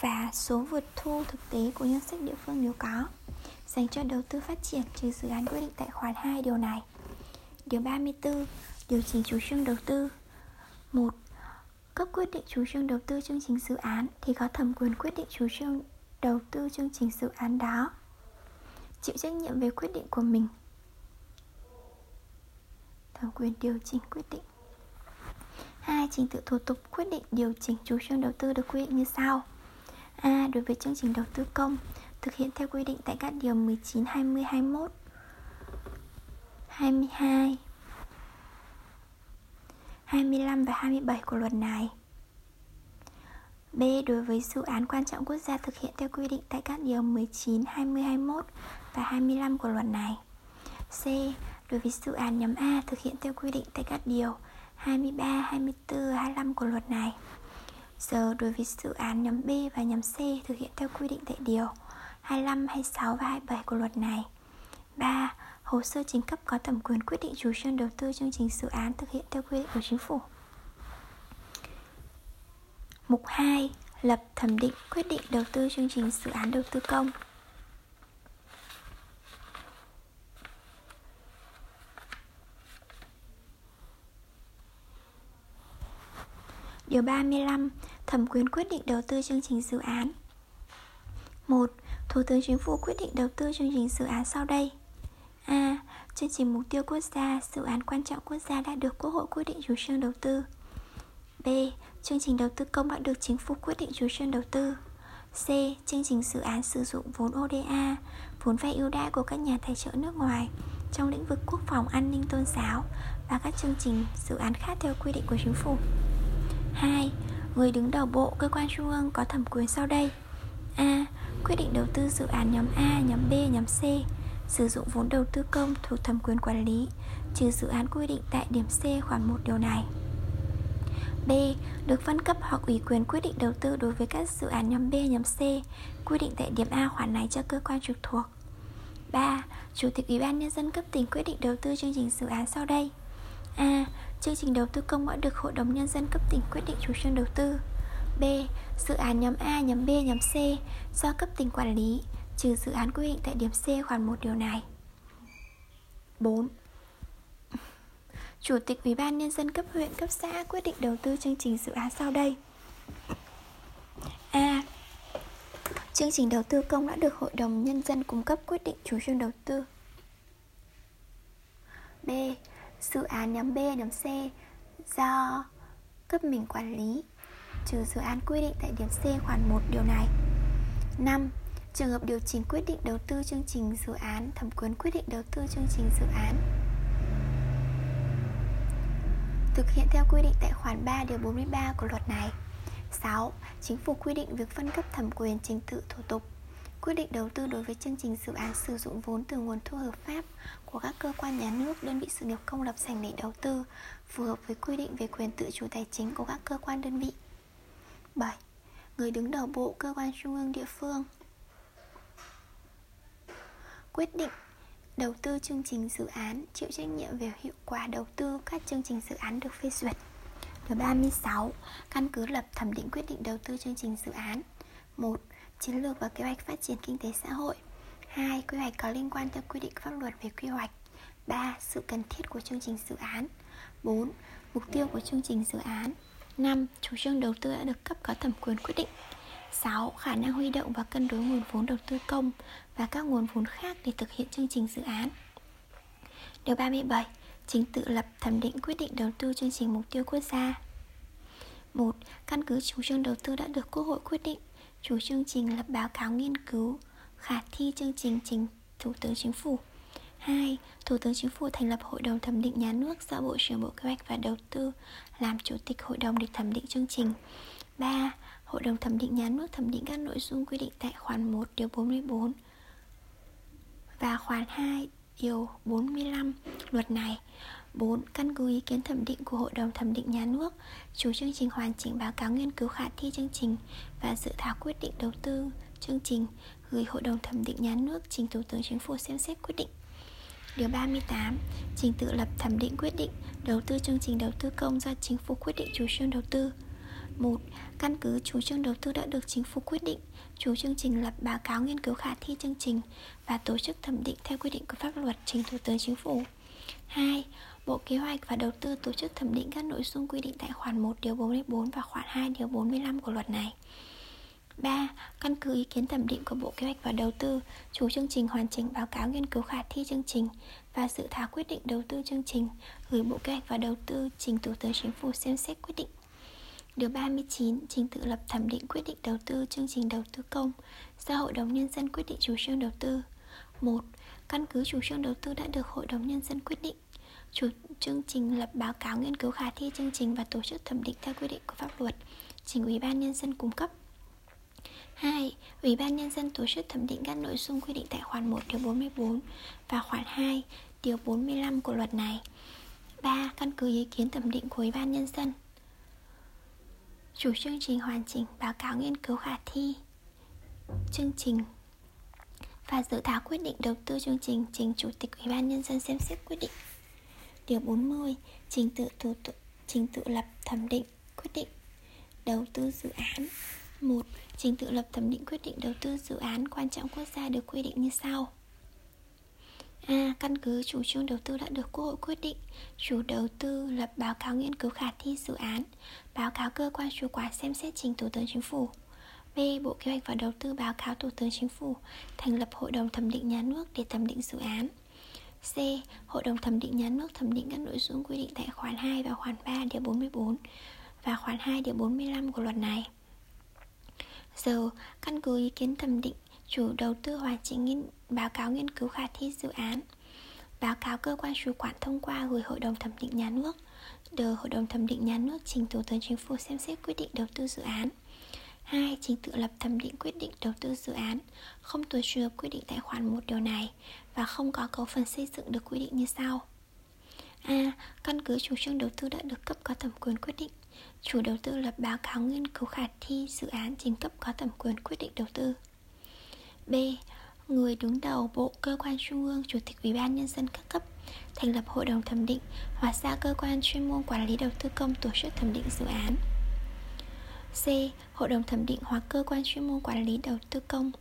và số vượt thu thực tế của ngân sách địa phương nếu có dành cho đầu tư phát triển trừ dự án quyết định tại khoản 2 điều này. Điều 34. Điều chỉnh chủ trương đầu tư 1. Cấp quyết định chủ trương đầu tư chương trình dự án thì có thẩm quyền quyết định chủ trương đầu tư chương trình dự án đó. Chịu trách nhiệm về quyết định của mình. Thẩm quyền điều chỉnh quyết định. hai Trình tự thủ tục quyết định điều chỉnh chủ trương đầu tư được quy định như sau. A. Đối với chương trình đầu tư công thực hiện theo quy định tại các điều 19, 20, 21 22 25 và 27 của luật này B. Đối với dự án quan trọng quốc gia thực hiện theo quy định tại các điều 19, 20, 21 và 25 của luật này C. Đối với dự án nhóm A thực hiện theo quy định tại các điều 23, 24, 25 của luật này Giờ đối với dự án nhóm B và nhóm C thực hiện theo quy định tại điều 25, 26 và 27 của luật này 3. Hồ sơ chính cấp có thẩm quyền quyết định chủ trương đầu tư chương trình dự án thực hiện theo quy định của chính phủ Mục 2. Lập thẩm định quyết định đầu tư chương trình dự án đầu tư công Điều 35. Thẩm quyền quyết định đầu tư chương trình dự án 1. Thủ tướng Chính phủ quyết định đầu tư chương trình dự án sau đây A. Chương trình mục tiêu quốc gia, dự án quan trọng quốc gia đã được Quốc hội quyết định chủ trương đầu tư B. Chương trình đầu tư công đã được Chính phủ quyết định chủ trương đầu tư C. Chương trình dự án sử dụng vốn ODA, vốn vay ưu đãi của các nhà tài trợ nước ngoài trong lĩnh vực quốc phòng an ninh tôn giáo và các chương trình dự án khác theo quy định của chính phủ 2. Người đứng đầu bộ, cơ quan trung ương có thẩm quyền sau đây A. Quyết định đầu tư dự án nhóm A, nhóm B, nhóm C Sử dụng vốn đầu tư công thuộc thẩm quyền quản lý Trừ dự án quy định tại điểm C khoản 1 điều này B. Được phân cấp hoặc ủy quyền quyết định đầu tư đối với các dự án nhóm B, nhóm C Quy định tại điểm A khoản này cho cơ quan trực thuộc 3. Chủ tịch Ủy ban Nhân dân cấp tỉnh quyết định đầu tư chương trình dự án sau đây A. Chương trình đầu tư công đã được Hội đồng Nhân dân cấp tỉnh quyết định chủ trương đầu tư B. Dự án nhóm A, nhóm B, nhóm C do cấp tỉnh quản lý Trừ dự án quy định tại điểm C khoản 1 điều này 4. Chủ tịch Ủy ban Nhân dân cấp huyện, cấp xã quyết định đầu tư chương trình dự án sau đây A. Chương trình đầu tư công đã được Hội đồng Nhân dân cung cấp quyết định chủ trương đầu tư B. Dự án nhóm B, nhóm C do cấp mình quản lý Trừ dự án quy định tại điểm C khoản 1 điều này 5. Trường hợp điều chỉnh quyết định đầu tư chương trình dự án Thẩm quyền quyết định đầu tư chương trình dự án Thực hiện theo quy định tại khoản 3 điều 43 của luật này 6. Chính phủ quy định việc phân cấp thẩm quyền trình tự thủ tục Quyết định đầu tư đối với chương trình dự án sử dụng vốn từ nguồn thu hợp pháp của các cơ quan nhà nước, đơn vị sự nghiệp công lập dành để đầu tư phù hợp với quy định về quyền tự chủ tài chính của các cơ quan đơn vị. 7. Người đứng đầu bộ, cơ quan trung ương địa phương Quyết định đầu tư chương trình dự án, chịu trách nhiệm về hiệu quả đầu tư các chương trình dự án được phê duyệt. Điều 36. Căn cứ lập thẩm định quyết định đầu tư chương trình dự án 1. Chiến lược và kế hoạch phát triển kinh tế xã hội 2. Quy hoạch có liên quan theo quy định pháp luật về quy hoạch 3. Sự cần thiết của chương trình dự án 4. Mục tiêu của chương trình dự án 5. Chủ trương đầu tư đã được cấp có thẩm quyền quyết định 6. Khả năng huy động và cân đối nguồn vốn đầu tư công và các nguồn vốn khác để thực hiện chương trình dự án. Điều 37. Trình tự lập thẩm định quyết định đầu tư chương trình mục tiêu quốc gia. 1. Căn cứ chủ trương đầu tư đã được Quốc hội quyết định, chủ chương trình lập báo cáo nghiên cứu khả thi chương trình trình Thủ tướng Chính phủ. 2. Thủ tướng Chính phủ thành lập Hội đồng thẩm định nhà nước do Bộ trưởng Bộ Kế hoạch và Đầu tư làm chủ tịch hội đồng để thẩm định chương trình. 3. Hội đồng thẩm định nhà nước thẩm định các nội dung quy định tại khoản 1 điều 44 và khoản 2 điều 45 luật này 4. Căn cứ ý kiến thẩm định của Hội đồng thẩm định nhà nước, Chủ chương trình hoàn chỉnh báo cáo nghiên cứu khả thi chương trình Và dự thảo quyết định đầu tư chương trình Gửi Hội đồng thẩm định nhà nước trình Thủ tướng Chính phủ xem xét quyết định Điều 38 Trình tự lập thẩm định quyết định Đầu tư chương trình đầu tư công do chính phủ quyết định chủ trương đầu tư 1. Căn cứ chủ trương đầu tư đã được chính phủ quyết định Chủ chương trình lập báo cáo nghiên cứu khả thi chương trình Và tổ chức thẩm định theo quy định của pháp luật trình Thủ tướng Chính phủ 2. Bộ Kế hoạch và Đầu tư tổ chức thẩm định các nội dung quy định tại khoản 1 điều 44 và khoản 2 điều 45 của luật này 3. Căn cứ ý kiến thẩm định của Bộ Kế hoạch và Đầu tư, chủ chương trình hoàn chỉnh báo cáo nghiên cứu khả thi chương trình và dự thảo quyết định đầu tư chương trình gửi Bộ Kế hoạch và Đầu tư trình Thủ tướng Chính phủ xem xét quyết định. Điều 39. Trình tự lập thẩm định quyết định đầu tư chương trình đầu tư công do Hội đồng Nhân dân quyết định chủ trương đầu tư 1. Căn cứ chủ trương đầu tư đã được Hội đồng Nhân dân quyết định Chủ, chương trình lập báo cáo nghiên cứu khả thi chương trình và tổ chức thẩm định theo quy định của pháp luật Trình Ủy ban Nhân dân cung cấp 2. Ủy ban Nhân dân tổ chức thẩm định các nội dung quy định tại khoản 1 điều 44 và khoản 2 điều 45 của luật này 3. Căn cứ ý kiến thẩm định của Ủy ban Nhân dân Chủ chương trình hoàn chỉnh báo cáo nghiên cứu khả thi Chương trình Và dự thảo quyết định đầu tư chương trình trình Chủ tịch Ủy ban Nhân dân xem xét quyết định Điều 40 Trình tự thủ tự Trình tự lập thẩm định quyết định Đầu tư dự án 1. Trình tự lập thẩm định quyết định đầu tư dự án quan trọng quốc gia được quy định như sau A. Căn cứ chủ trương đầu tư đã được Quốc hội quyết định, Chủ đầu tư lập báo cáo nghiên cứu khả thi dự án Báo cáo cơ quan chủ quản xem xét trình Thủ tướng Chính phủ B. Bộ Kế hoạch và Đầu tư báo cáo Thủ tướng Chính phủ Thành lập Hội đồng Thẩm định Nhà nước để thẩm định dự án C. Hội đồng thẩm định nhà nước thẩm định các nội dung quy định tại khoản 2 và khoản 3 điều 44 và khoản 2 điều 45 của luật này. Giờ, căn cứ ý kiến thẩm định, chủ đầu tư hoàn chỉnh nghiên, báo cáo nghiên cứu khả thi dự án. Báo cáo cơ quan chủ quản thông qua gửi Hội đồng thẩm định nhà nước. Đờ Hội đồng thẩm định nhà nước trình Thủ tướng Chính phủ xem xét quyết định đầu tư dự án. 2. Trình tự lập thẩm định quyết định đầu tư dự án Không thuộc trường hợp quy định tại khoản 1 điều này Và không có cấu phần xây dựng được quy định như sau A. Căn cứ chủ trương đầu tư đã được cấp có thẩm quyền quyết định Chủ đầu tư lập báo cáo nghiên cứu khả thi dự án trình cấp có thẩm quyền quyết định đầu tư B. Người đứng đầu bộ cơ quan trung ương, Chủ tịch Ủy ban Nhân dân các cấp, Thành lập hội đồng thẩm định Hoặc ra cơ quan chuyên môn quản lý đầu tư công tổ chức thẩm định dự án. C. Hội đồng thẩm định hoặc cơ quan chuyên môn quản lý đầu tư công.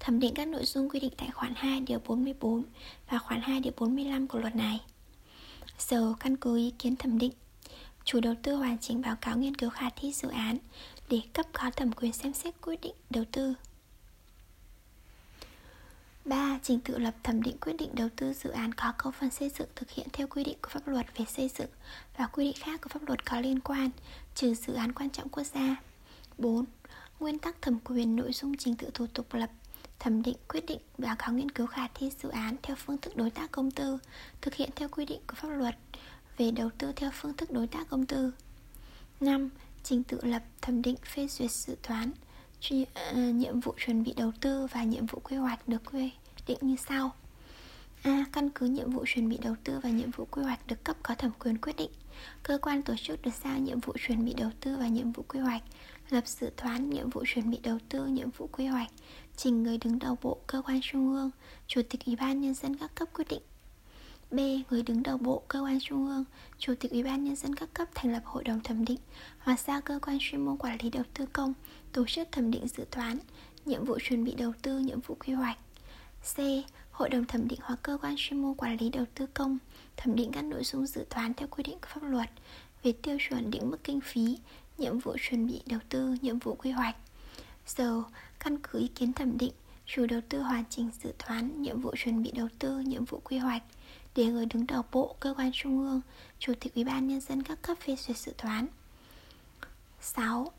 Thẩm định các nội dung quy định tại khoản 2 điều 44 và khoản 2 điều 45 của luật này. Giờ căn cứ ý kiến thẩm định, Chủ đầu tư hoàn chỉnh báo cáo nghiên cứu khả thi dự án để cấp có thẩm quyền xem xét quyết định đầu tư. 3. Trình tự lập thẩm định quyết định đầu tư dự án có cấu phần xây dựng thực hiện theo quy định của pháp luật về xây dựng và quy định khác của pháp luật có liên quan, trừ dự án quan trọng quốc gia. 4. Nguyên tắc thẩm quyền nội dung trình tự thủ tục lập thẩm định quyết định báo cáo nghiên cứu khả thi dự án theo phương thức đối tác công tư, thực hiện theo quy định của pháp luật về đầu tư theo phương thức đối tác công tư. 5. Trình tự lập thẩm định phê duyệt dự toán Ờ, nhiệm vụ chuẩn bị đầu tư và nhiệm vụ quy hoạch được quy định như sau. A. Căn cứ nhiệm vụ chuẩn bị đầu tư và nhiệm vụ quy hoạch được cấp có thẩm quyền quyết định. Cơ quan tổ chức được giao nhiệm vụ chuẩn bị đầu tư và nhiệm vụ quy hoạch. Lập dự toán nhiệm vụ chuẩn bị đầu tư, nhiệm vụ quy hoạch. Trình người đứng đầu bộ, cơ quan trung ương Chủ tịch Ủy ban Nhân dân các cấp quyết định. B. Người đứng đầu bộ, cơ quan trung ương, chủ tịch ủy ban nhân dân các cấp thành lập hội đồng thẩm định hoặc giao cơ quan chuyên môn quản lý đầu tư công tổ chức thẩm định dự toán, nhiệm vụ chuẩn bị đầu tư, nhiệm vụ quy hoạch. C. Hội đồng thẩm định hoặc cơ quan chuyên môn quản lý đầu tư công thẩm định các nội dung dự toán theo quy định của pháp luật về tiêu chuẩn định mức kinh phí, nhiệm vụ chuẩn bị đầu tư, nhiệm vụ quy hoạch. Giờ, căn cứ ý kiến thẩm định, chủ đầu tư hoàn chỉnh dự toán, nhiệm vụ chuẩn bị đầu tư, nhiệm vụ quy hoạch để người đứng đầu bộ, cơ quan trung ương, chủ tịch ủy ban nhân dân các cấp phê duyệt dự toán. 6.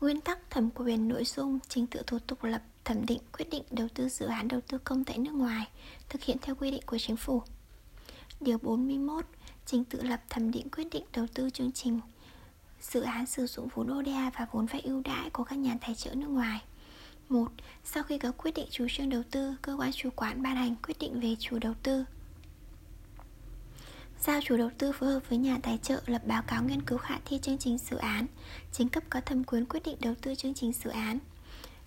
Nguyên tắc thẩm quyền nội dung trình tự thủ tục lập thẩm định quyết định đầu tư dự án đầu tư công tại nước ngoài thực hiện theo quy định của chính phủ. Điều 41 trình tự lập thẩm định quyết định đầu tư chương trình dự án sử dụng vốn ODA và vốn vay ưu đãi của các nhà tài trợ nước ngoài. 1. Sau khi có quyết định chủ trương đầu tư, cơ quan chủ quản ban hành quyết định về chủ đầu tư. Giao chủ đầu tư phối hợp với nhà tài trợ lập báo cáo nghiên cứu khả thi chương trình dự án, chính cấp có thẩm quyền quyết định đầu tư chương trình dự án.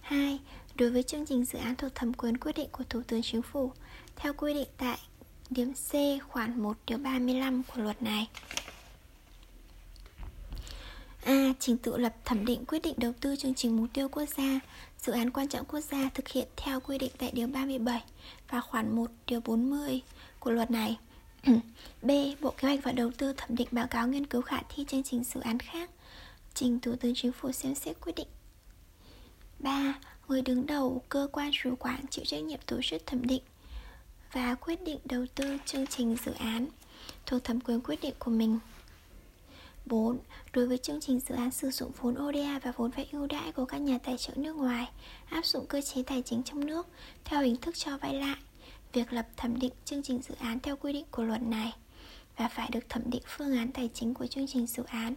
2. Đối với chương trình dự án thuộc thẩm quyền quyết định của Thủ tướng Chính phủ, theo quy định tại điểm C khoản 1 điều 35 của luật này. A. Trình tự lập thẩm định quyết định đầu tư chương trình mục tiêu quốc gia, dự án quan trọng quốc gia thực hiện theo quy định tại điều 37 và khoản 1 điều 40 của luật này. [clears throat] B. Bộ Kế hoạch và Đầu tư thẩm định báo cáo nghiên cứu khả thi chương trình dự án khác Trình Thủ tướng Chính phủ xem xét quyết định 3. Người đứng đầu, cơ quan chủ quản chịu trách nhiệm tổ chức thẩm định và quyết định đầu tư chương trình dự án thuộc thẩm quyền quyết định của mình 4. Đối với chương trình dự án sử dụng vốn ODA và vốn vay ưu đãi của các nhà tài trợ nước ngoài, áp dụng cơ chế tài chính trong nước theo hình thức cho vay lại việc lập thẩm định chương trình dự án theo quy định của luật này và phải được thẩm định phương án tài chính của chương trình dự án,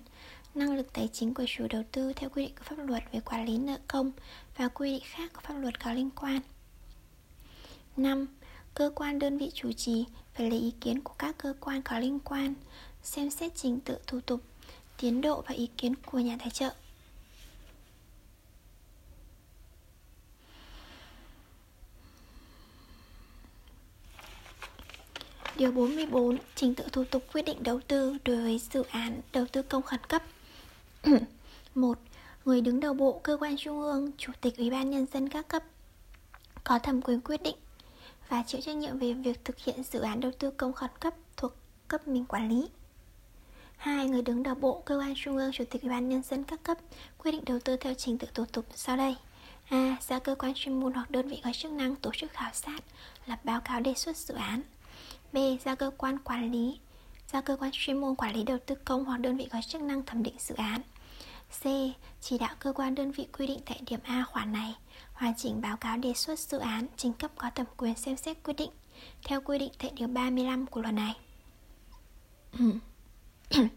năng lực tài chính của chủ đầu tư theo quy định của pháp luật về quản lý nợ công và quy định khác của pháp luật có liên quan 5. Cơ quan đơn vị chủ trì phải lấy ý kiến của các cơ quan có liên quan, xem xét trình tự thủ tục, tiến độ và ý kiến của nhà tài trợ Điều 44 Trình tự thủ tục quyết định đầu tư đối với dự án đầu tư công khẩn cấp [clears throat] 1. Người đứng đầu bộ, cơ quan trung ương, chủ tịch ủy ban nhân dân các cấp có thẩm quyền quyết định và chịu trách nhiệm về việc thực hiện dự án đầu tư công khẩn cấp thuộc cấp mình quản lý. Hai người đứng đầu bộ, cơ quan trung ương, chủ tịch ủy ban nhân dân các cấp quyết định đầu tư theo trình tự thủ tục sau đây. A. Ra cơ quan chuyên môn hoặc đơn vị có chức năng tổ chức khảo sát, lập báo cáo đề xuất dự án. B. giao cơ quan quản lý, giao cơ quan chuyên môn quản lý đầu tư công hoặc đơn vị có chức năng thẩm định dự án. C. Chỉ đạo cơ quan đơn vị quy định tại điểm A khoản này hoàn chỉnh báo cáo đề xuất dự án trình cấp có thẩm quyền xem xét quyết định theo quy định tại điều 35 của luật này. [clears throat]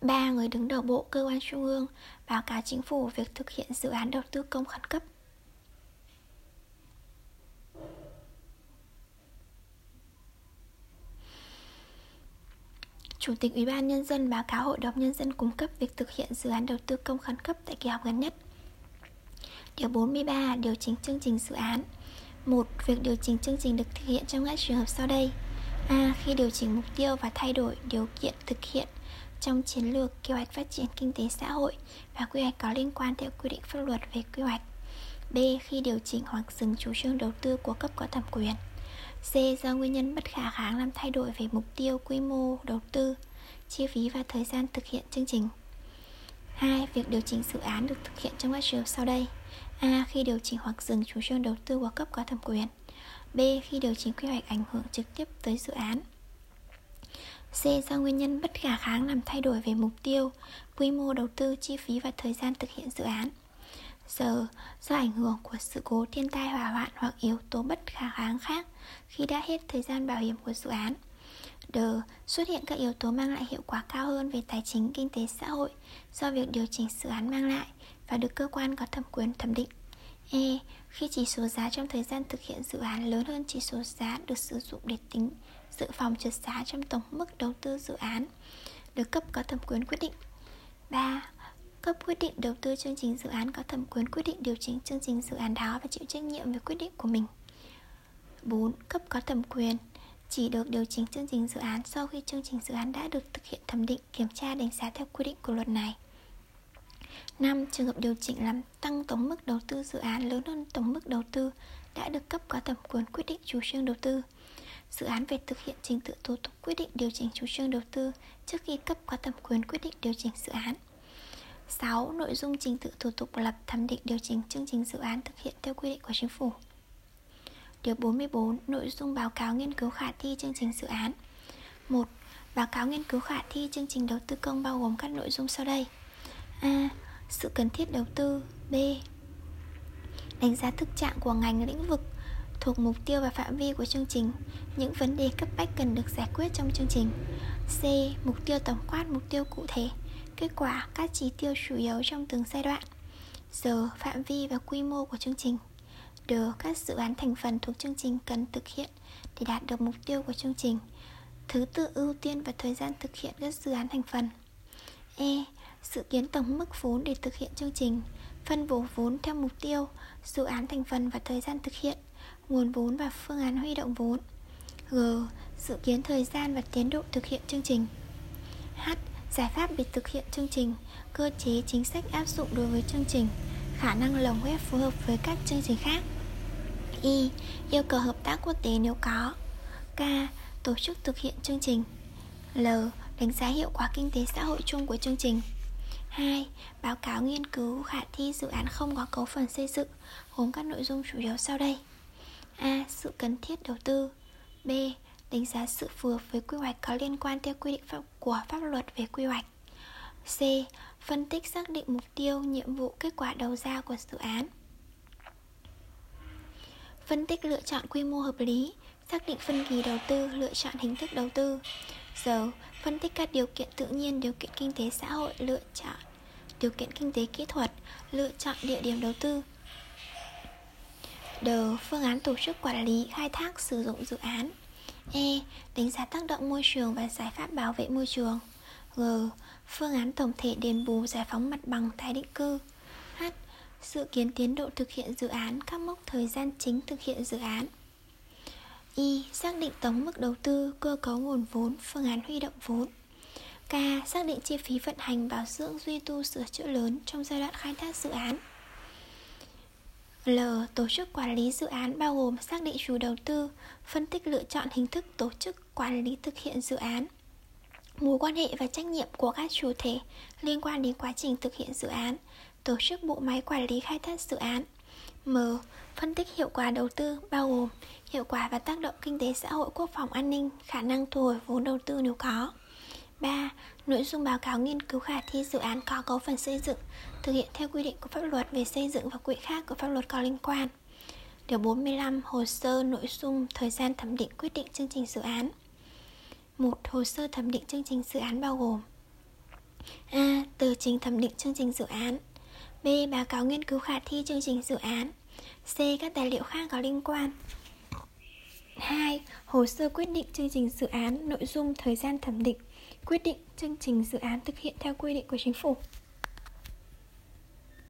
ba người đứng đầu bộ cơ quan trung ương báo cáo chính phủ việc thực hiện dự án đầu tư công khẩn cấp Chủ tịch Ủy ban Nhân dân báo cáo Hội đồng Nhân dân cung cấp việc thực hiện dự án đầu tư công khẩn cấp tại kỳ họp gần nhất. Điều 43. Điều chỉnh chương trình dự án 1. Việc điều chỉnh chương trình được thực hiện trong các trường hợp sau đây A. Khi điều chỉnh mục tiêu và thay đổi điều kiện thực hiện trong chiến lược, kế hoạch phát triển kinh tế xã hội và quy hoạch có liên quan theo quy định pháp luật về quy hoạch. B. Khi điều chỉnh hoặc dừng chủ trương đầu tư của cấp có thẩm quyền. C. Do nguyên nhân bất khả kháng làm thay đổi về mục tiêu, quy mô, đầu tư, chi phí và thời gian thực hiện chương trình. 2. Việc điều chỉnh dự án được thực hiện trong các trường hợp sau đây. A. Khi điều chỉnh hoặc dừng chủ trương đầu tư của cấp có thẩm quyền. B. Khi điều chỉnh quy hoạch ảnh hưởng trực tiếp tới dự án. C. Do nguyên nhân bất khả kháng làm thay đổi về mục tiêu, quy mô đầu tư, chi phí và thời gian thực hiện dự án. Giờ, do ảnh hưởng của sự cố thiên tai hỏa hoạn hoặc yếu tố bất khả kháng khác khi đã hết thời gian bảo hiểm của dự án. D. Xuất hiện các yếu tố mang lại hiệu quả cao hơn về tài chính, kinh tế, xã hội do việc điều chỉnh dự án mang lại và được cơ quan có thẩm quyền thẩm định. E. Khi chỉ số giá trong thời gian thực hiện dự án lớn hơn chỉ số giá được sử dụng để tính dự phòng trượt giá trong tổng mức đầu tư dự án được cấp có thẩm quyền quyết định. 3 cấp quyết định đầu tư chương trình dự án có thẩm quyền quyết định điều chỉnh chương trình dự án đó và chịu trách nhiệm về quyết định của mình 4. Cấp có thẩm quyền chỉ được điều chỉnh chương trình dự án sau khi chương trình dự án đã được thực hiện thẩm định, kiểm tra, đánh giá theo quy định của luật này. 5. Trường hợp điều chỉnh làm tăng tổng mức đầu tư dự án lớn hơn tổng mức đầu tư đã được cấp có thẩm quyền quyết định chủ trương đầu tư. Dự án về thực hiện trình tự thủ tục quyết định điều chỉnh chủ trương đầu tư trước khi cấp có thẩm quyền quyết định điều chỉnh dự án. 6. Nội dung trình tự thủ tục lập thẩm định điều chỉnh chương trình dự án thực hiện theo quy định của chính phủ. Điều 44. Nội dung báo cáo nghiên cứu khả thi chương trình dự án 1. Báo cáo nghiên cứu khả thi chương trình đầu tư công bao gồm các nội dung sau đây A. Sự cần thiết đầu tư B. Đánh giá thực trạng của ngành lĩnh vực thuộc mục tiêu và phạm vi của chương trình Những vấn đề cấp bách cần được giải quyết trong chương trình C. Mục tiêu tổng quát, mục tiêu cụ thể Kết quả, các chỉ tiêu chủ yếu trong từng giai đoạn Giờ, phạm vi và quy mô của chương trình được Các dự án thành phần thuộc chương trình cần thực hiện để đạt được mục tiêu của chương trình Thứ tự ưu tiên và thời gian thực hiện các dự án thành phần E. Dự kiến tổng mức vốn để thực hiện chương trình Phân bổ vốn theo mục tiêu, dự án thành phần và thời gian thực hiện Nguồn vốn và phương án huy động vốn G. Dự kiến thời gian và tiến độ thực hiện chương trình H giải pháp để thực hiện chương trình, cơ chế chính sách áp dụng đối với chương trình, khả năng lồng ghép phù hợp với các chương trình khác. Y. Yêu cầu hợp tác quốc tế nếu có. K. Tổ chức thực hiện chương trình. L. Đánh giá hiệu quả kinh tế xã hội chung của chương trình. 2. Báo cáo nghiên cứu khả thi dự án không có cấu phần xây dựng gồm các nội dung chủ yếu sau đây. A. Sự cần thiết đầu tư. B đánh giá sự phù hợp với quy hoạch có liên quan theo quy định pháp của pháp luật về quy hoạch. C. Phân tích xác định mục tiêu, nhiệm vụ, kết quả đầu ra của dự án. Phân tích lựa chọn quy mô hợp lý, xác định phân kỳ đầu tư, lựa chọn hình thức đầu tư. Giờ, phân tích các điều kiện tự nhiên, điều kiện kinh tế xã hội, lựa chọn điều kiện kinh tế kỹ thuật, lựa chọn địa điểm đầu tư. D. Phương án tổ chức quản lý, khai thác, sử dụng dự án. E. Đánh giá tác động môi trường và giải pháp bảo vệ môi trường G. Phương án tổng thể đền bù giải phóng mặt bằng tái định cư H. Dự kiến tiến độ thực hiện dự án Các mốc thời gian chính thực hiện dự án Y. Xác định tổng mức đầu tư, cơ cấu nguồn vốn, phương án huy động vốn K. Xác định chi phí vận hành, bảo dưỡng, duy tu, sửa chữa lớn trong giai đoạn khai thác dự án L. Tổ chức quản lý dự án bao gồm xác định chủ đầu tư, phân tích lựa chọn hình thức tổ chức quản lý thực hiện dự án, mối quan hệ và trách nhiệm của các chủ thể liên quan đến quá trình thực hiện dự án, tổ chức bộ máy quản lý khai thác dự án. M. Phân tích hiệu quả đầu tư bao gồm hiệu quả và tác động kinh tế xã hội quốc phòng an ninh, khả năng thu hồi vốn đầu tư nếu có. 3. Nội dung báo cáo nghiên cứu khả thi dự án có cấu phần xây dựng thực hiện theo quy định của pháp luật về xây dựng và quy khác của pháp luật có liên quan. Điều 45. Hồ sơ nội dung thời gian thẩm định quyết định chương trình dự án. Một hồ sơ thẩm định chương trình dự án bao gồm A. Tờ trình thẩm định chương trình dự án B. Báo cáo nghiên cứu khả thi chương trình dự án C. Các tài liệu khác có liên quan 2. Hồ sơ quyết định chương trình dự án, nội dung, thời gian thẩm định Quyết định chương trình dự án thực hiện theo quy định của chính phủ